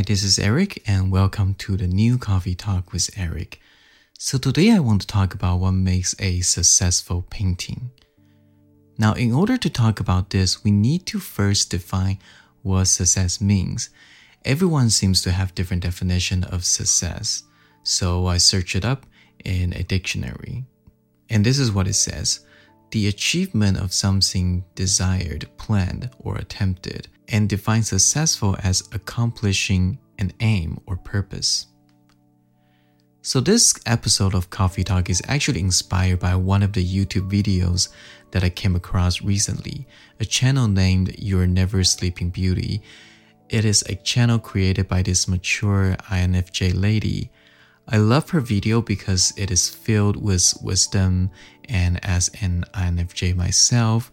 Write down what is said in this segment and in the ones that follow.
Hi, this is Eric, and welcome to the new Coffee Talk with Eric. So, today I want to talk about what makes a successful painting. Now, in order to talk about this, we need to first define what success means. Everyone seems to have different definition of success, so I searched it up in a dictionary. And this is what it says the achievement of something desired, planned, or attempted, and define successful as accomplishing an aim or purpose. So, this episode of Coffee Talk is actually inspired by one of the YouTube videos that I came across recently, a channel named You're Never Sleeping Beauty. It is a channel created by this mature INFJ lady I love her video because it is filled with wisdom, and as an INFJ myself,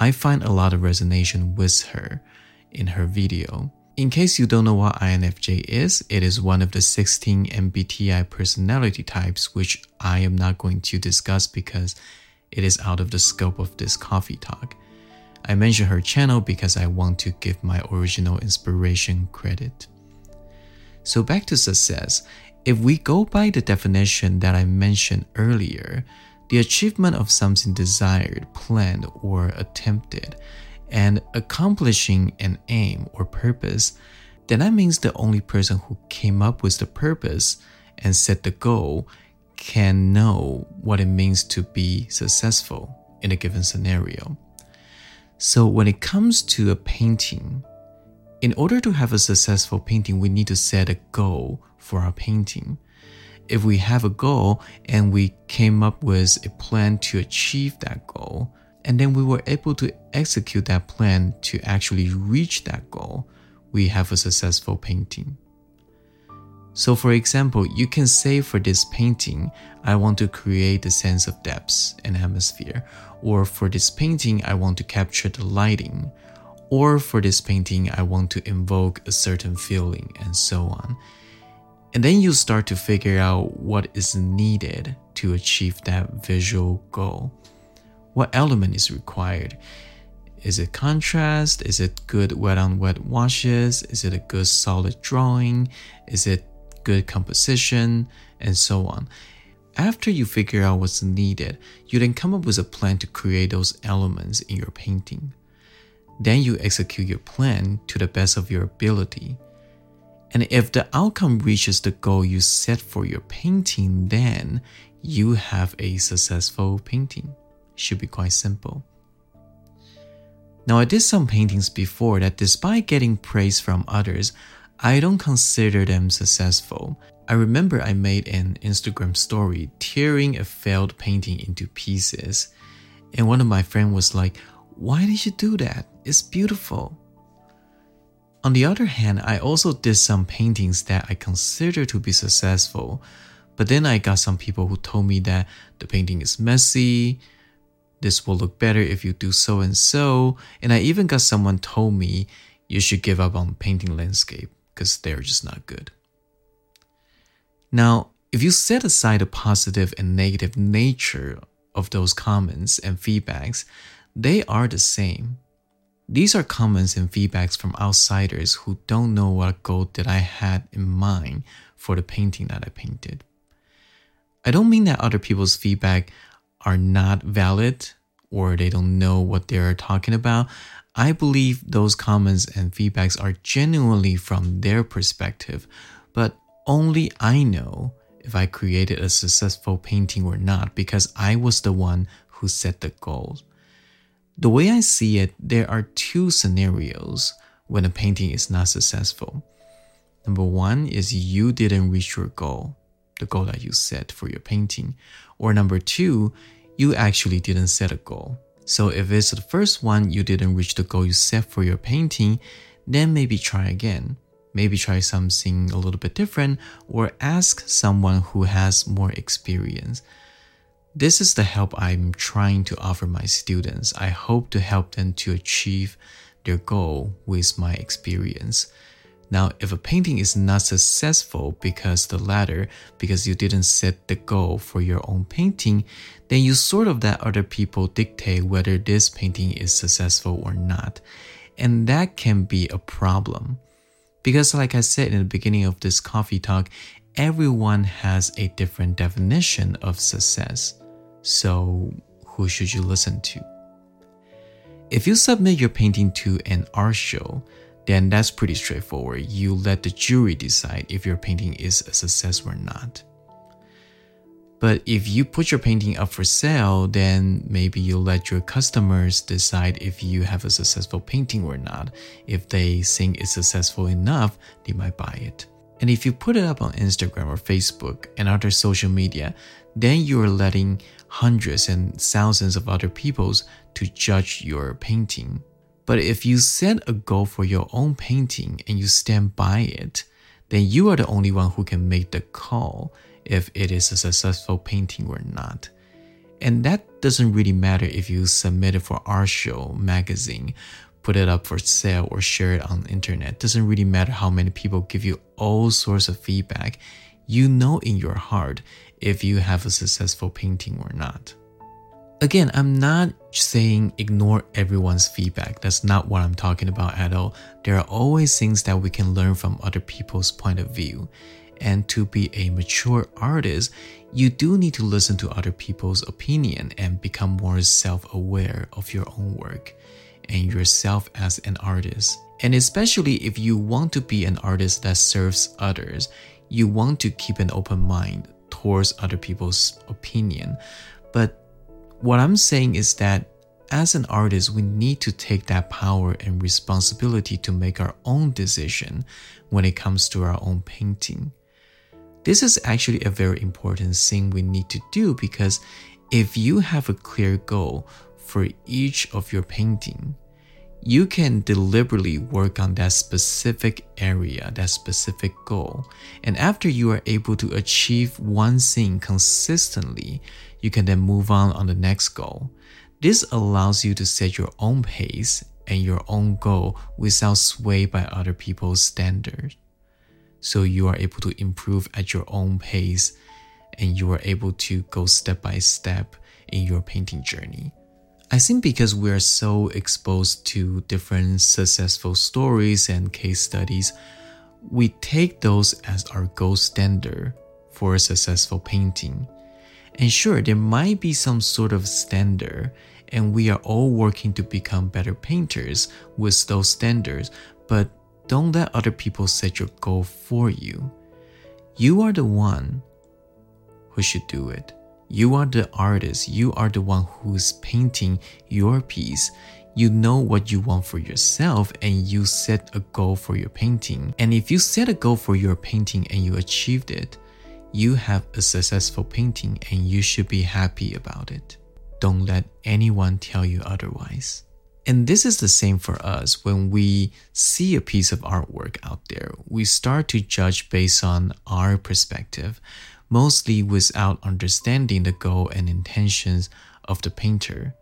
I find a lot of resonation with her in her video. In case you don't know what INFJ is, it is one of the 16 MBTI personality types, which I am not going to discuss because it is out of the scope of this coffee talk. I mention her channel because I want to give my original inspiration credit. So, back to success. If we go by the definition that I mentioned earlier, the achievement of something desired, planned, or attempted, and accomplishing an aim or purpose, then that means the only person who came up with the purpose and set the goal can know what it means to be successful in a given scenario. So, when it comes to a painting, in order to have a successful painting, we need to set a goal for our painting. If we have a goal and we came up with a plan to achieve that goal, and then we were able to execute that plan to actually reach that goal, we have a successful painting. So, for example, you can say for this painting, I want to create a sense of depth and atmosphere, or for this painting, I want to capture the lighting, or for this painting, I want to invoke a certain feeling, and so on. And then you start to figure out what is needed to achieve that visual goal. What element is required? Is it contrast? Is it good wet on wet washes? Is it a good solid drawing? Is it good composition? And so on. After you figure out what's needed, you then come up with a plan to create those elements in your painting. Then you execute your plan to the best of your ability and if the outcome reaches the goal you set for your painting, then you have a successful painting. Should be quite simple. Now, I did some paintings before that, despite getting praise from others, I don't consider them successful. I remember I made an Instagram story tearing a failed painting into pieces, and one of my friends was like, Why did you do that? It's beautiful. On the other hand, I also did some paintings that I consider to be successful, but then I got some people who told me that the painting is messy, this will look better if you do so and so, and I even got someone told me you should give up on painting landscape because they're just not good. Now, if you set aside the positive and negative nature of those comments and feedbacks, they are the same. These are comments and feedbacks from outsiders who don't know what goal that I had in mind for the painting that I painted. I don't mean that other people's feedback are not valid or they don't know what they're talking about. I believe those comments and feedbacks are genuinely from their perspective, but only I know if I created a successful painting or not because I was the one who set the goals. The way I see it, there are two scenarios when a painting is not successful. Number one is you didn't reach your goal, the goal that you set for your painting. Or number two, you actually didn't set a goal. So if it's the first one, you didn't reach the goal you set for your painting, then maybe try again. Maybe try something a little bit different or ask someone who has more experience. This is the help I'm trying to offer my students. I hope to help them to achieve their goal with my experience. Now, if a painting is not successful because the latter, because you didn't set the goal for your own painting, then you sort of let other people dictate whether this painting is successful or not. And that can be a problem Because, like I said in the beginning of this coffee talk, everyone has a different definition of success. So, who should you listen to? If you submit your painting to an art show, then that's pretty straightforward. You let the jury decide if your painting is a success or not. But if you put your painting up for sale, then maybe you let your customers decide if you have a successful painting or not. If they think it's successful enough, they might buy it. And if you put it up on Instagram or Facebook and other social media, then you are letting hundreds and thousands of other peoples to judge your painting. But if you set a goal for your own painting and you stand by it, then you are the only one who can make the call if it is a successful painting or not. And that doesn't really matter if you submit it for art show, magazine, put it up for sale or share it on the internet. Doesn't really matter how many people give you all sorts of feedback. You know in your heart if you have a successful painting or not. Again, I'm not saying ignore everyone's feedback. That's not what I'm talking about at all. There are always things that we can learn from other people's point of view. And to be a mature artist, you do need to listen to other people's opinion and become more self aware of your own work and yourself as an artist. And especially if you want to be an artist that serves others, you want to keep an open mind towards other people's opinion. But what I'm saying is that as an artist, we need to take that power and responsibility to make our own decision when it comes to our own painting. This is actually a very important thing we need to do because if you have a clear goal for each of your painting, you can deliberately work on that specific area, that specific goal. And after you are able to achieve one thing consistently, you can then move on on the next goal. This allows you to set your own pace and your own goal without sway by other people's standards so you are able to improve at your own pace and you are able to go step by step in your painting journey. I think because we are so exposed to different successful stories and case studies, we take those as our gold standard for a successful painting. And sure, there might be some sort of standard, and we are all working to become better painters with those standards, but don't let other people set your goal for you. You are the one who should do it. You are the artist. You are the one who's painting your piece. You know what you want for yourself and you set a goal for your painting. And if you set a goal for your painting and you achieved it, you have a successful painting and you should be happy about it. Don't let anyone tell you otherwise. And this is the same for us when we see a piece of artwork out there. We start to judge based on our perspective, mostly without understanding the goal and intentions of the painter.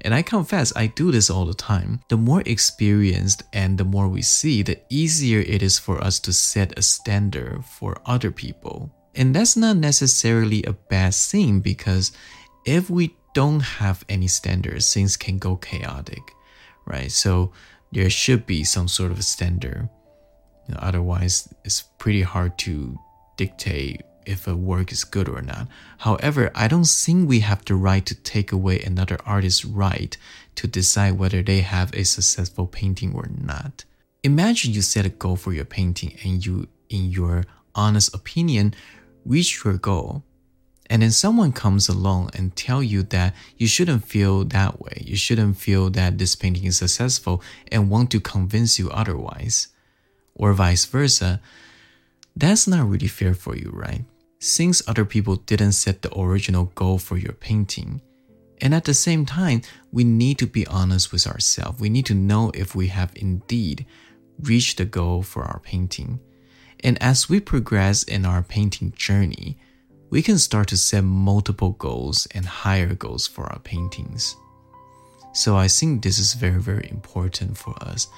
And I confess, I do this all the time. The more experienced and the more we see, the easier it is for us to set a standard for other people. And that's not necessarily a bad thing because if we don't have any standards, things can go chaotic right? So there should be some sort of a standard. You know, otherwise, it's pretty hard to dictate if a work is good or not. However, I don't think we have the right to take away another artist's right to decide whether they have a successful painting or not. Imagine you set a goal for your painting and you, in your honest opinion, reach your goal and then someone comes along and tell you that you shouldn't feel that way you shouldn't feel that this painting is successful and want to convince you otherwise or vice versa that's not really fair for you right since other people didn't set the original goal for your painting and at the same time we need to be honest with ourselves we need to know if we have indeed reached the goal for our painting and as we progress in our painting journey we can start to set multiple goals and higher goals for our paintings. So I think this is very, very important for us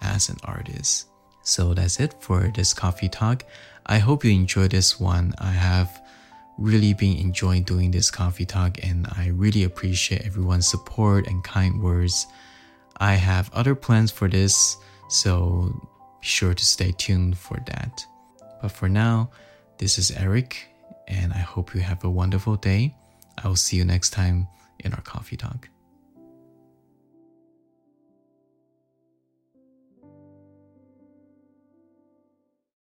as an artist. So that's it for this coffee talk. I hope you enjoyed this one. I have really been enjoying doing this coffee talk and I really appreciate everyone's support and kind words. I have other plans for this, so be sure to stay tuned for that. But for now, this is Eric, and I hope you have a wonderful day. I will see you next time in our coffee talk.